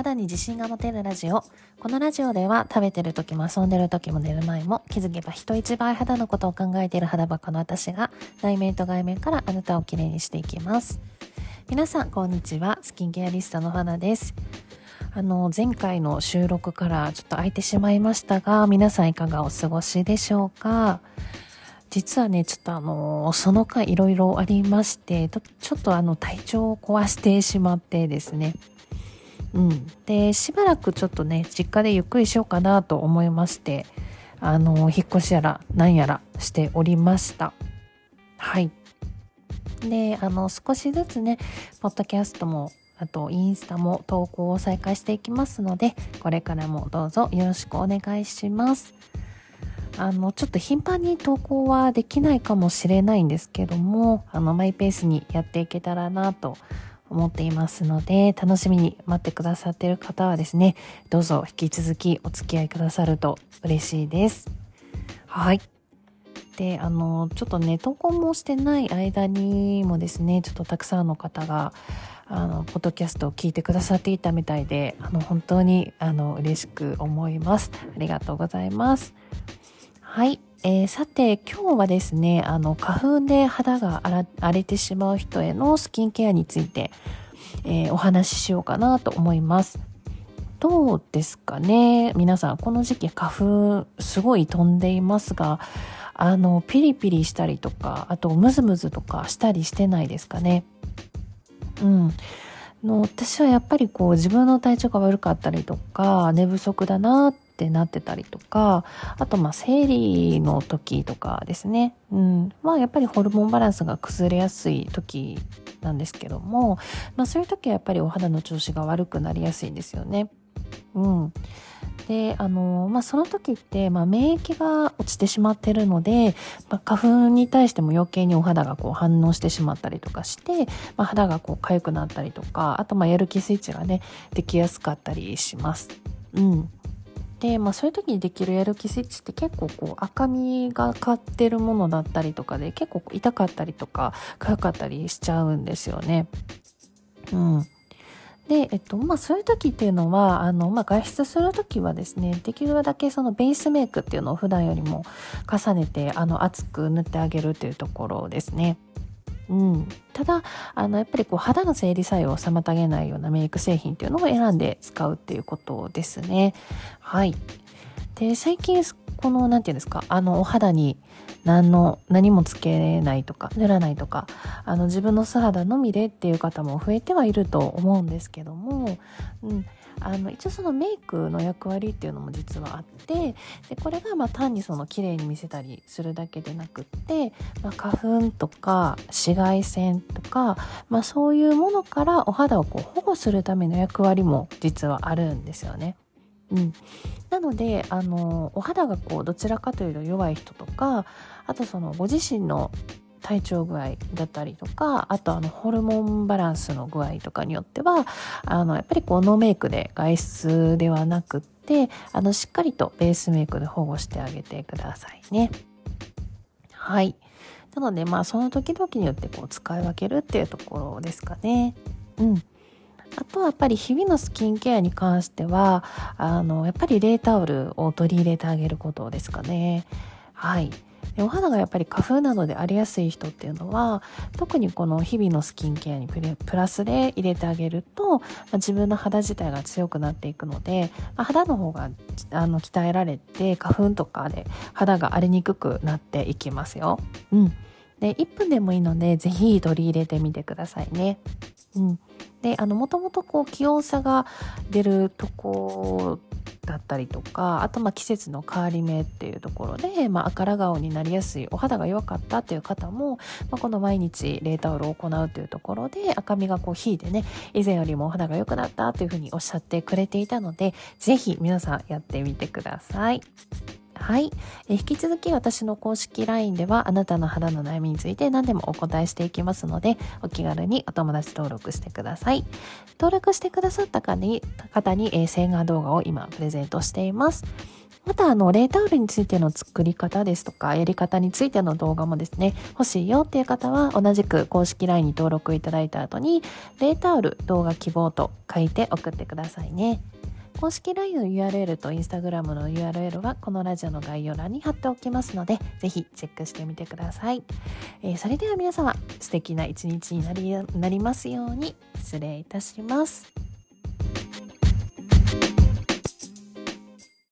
肌に自信が持てるラジオ。このラジオでは食べてる時も遊んでる時も寝る前も気づけば人一倍肌のことを考えている肌バカの私が内面と外面からあなたをきれいにしていきます。皆さん、こんにちは。スキンケアリストの花です。あの、前回の収録からちょっと空いてしまいましたが、皆さんいかがお過ごしでしょうか？実はね、ちょっとあの、その間いろいろありまして、ちょっとあの、体調を壊してしまってですね。うん。で、しばらくちょっとね、実家でゆっくりしようかなと思いまして、あの、引っ越しやら何やらしておりました。はい。で、あの、少しずつね、ポッドキャストも、あと、インスタも投稿を再開していきますので、これからもどうぞよろしくお願いします。あの、ちょっと頻繁に投稿はできないかもしれないんですけども、あの、マイペースにやっていけたらなと思思っていますので、楽しみに待ってくださっている方はですね、どうぞ引き続きお付き合いくださると嬉しいです。はい。で、あの、ちょっとね、投稿もしてない間にもですね、ちょっとたくさんの方が、あの、ポッドキャストを聞いてくださっていたみたいで、あの、本当に、あの、嬉しく思います。ありがとうございます。はい。えー、さて今日はですねあの花粉で肌が荒れてしまう人へのスキンケアについて、えー、お話ししようかなと思います。どうですかね？皆さんこの時期花粉すごい飛んでいますがあのピリピリしたりとかあとムズムズとかしたりしてないですかね？うん。の私はやっぱりこう自分の体調が悪かったりとか寝不足だなっってなってたりとか、あとまあ生理の時とかですね。うん。まあやっぱりホルモンバランスが崩れやすい時なんですけども、まあそういう時はやっぱりお肌の調子が悪くなりやすいんですよね。うん。で、あの、まあ、その時って、まあ、免疫が落ちてしまってるので、まあ、花粉に対しても余計にお肌がこう反応してしまったりとかして、まあ、肌がこう痒くなったりとか、あとまあ、やる気スイッチがね、できやすかったりします。うん。で、まあそういう時にできるやる気スイッチって結構こう赤みがかってるものだったりとかで結構痛かったりとか痒かったりしちゃうんですよね。うん。で、えっと、まあそういう時っていうのは、あの、まあ外出する時はですね、できるだけそのベースメイクっていうのを普段よりも重ねて、あの、厚く塗ってあげるっていうところですね。うん、ただあのやっぱりこう肌の生理作用を妨げないようなメイク製品っていうのを選んで使うっていうことですね。はい。で最近この何て言うんですかあのお肌に何の何もつけないとか塗らないとかあの自分の素肌のみでっていう方も増えてはいると思うんですけども、うん、あの一応そのメイクの役割っていうのも実はあってでこれがま単にその綺麗に見せたりするだけでなくって、まあ、花粉とか紫外線とか、まあ、そういうものからお肌をこう保護するための役割も実はあるんですよね。うん、なのであのお肌がこうどちらかというと弱い人とかあとそのご自身の体調具合だったりとかあとあのホルモンバランスの具合とかによってはあのやっぱりこうノーメイクで外出ではなくってあのしっかりとベースメイクで保護してあげてくださいね。はい。なのでまあその時々によってこう使い分けるっていうところですかね。うん。あとはやっぱり日々のスキンケアに関してはあのやっぱり冷タオルを取り入れてあげることですかね。はい。でお肌がやっぱり花粉などで荒れやすい人っていうのは特にこの日々のスキンケアにプラスで入れてあげると、まあ、自分の肌自体が強くなっていくので、まあ、肌の方があの鍛えられて花粉とかで肌が荒れにくくなっていきますよ。うん。で1分でもいいので是非取り入れてみてくださいね。うん。であのもともとこう気温差が出るとこだったりとかあとまあ季節の変わり目っていうところで、まあ、赤ら顔になりやすいお肌が弱かったっていう方も、まあ、この毎日冷タオルを行うというところで赤みがこう引いてね以前よりもお肌が良くなったというふうにおっしゃってくれていたので是非皆さんやってみてください。はい。え引き続き私の公式 LINE ではあなたの肌の悩みについて何でもお答えしていきますので、お気軽にお友達登録してください。登録してくださった方に、方に、えー、洗顔動画を今プレゼントしています。また、あの、冷タオルについての作り方ですとか、やり方についての動画もですね、欲しいよっていう方は、同じく公式 LINE に登録いただいた後に、冷タオル動画希望と書いて送ってくださいね。公式 LINE の URL と Instagram の URL はこのラジオの概要欄に貼っておきますので、ぜひチェックしてみてください。えー、それでは皆様、素敵な一日になりなりますように失礼いたします。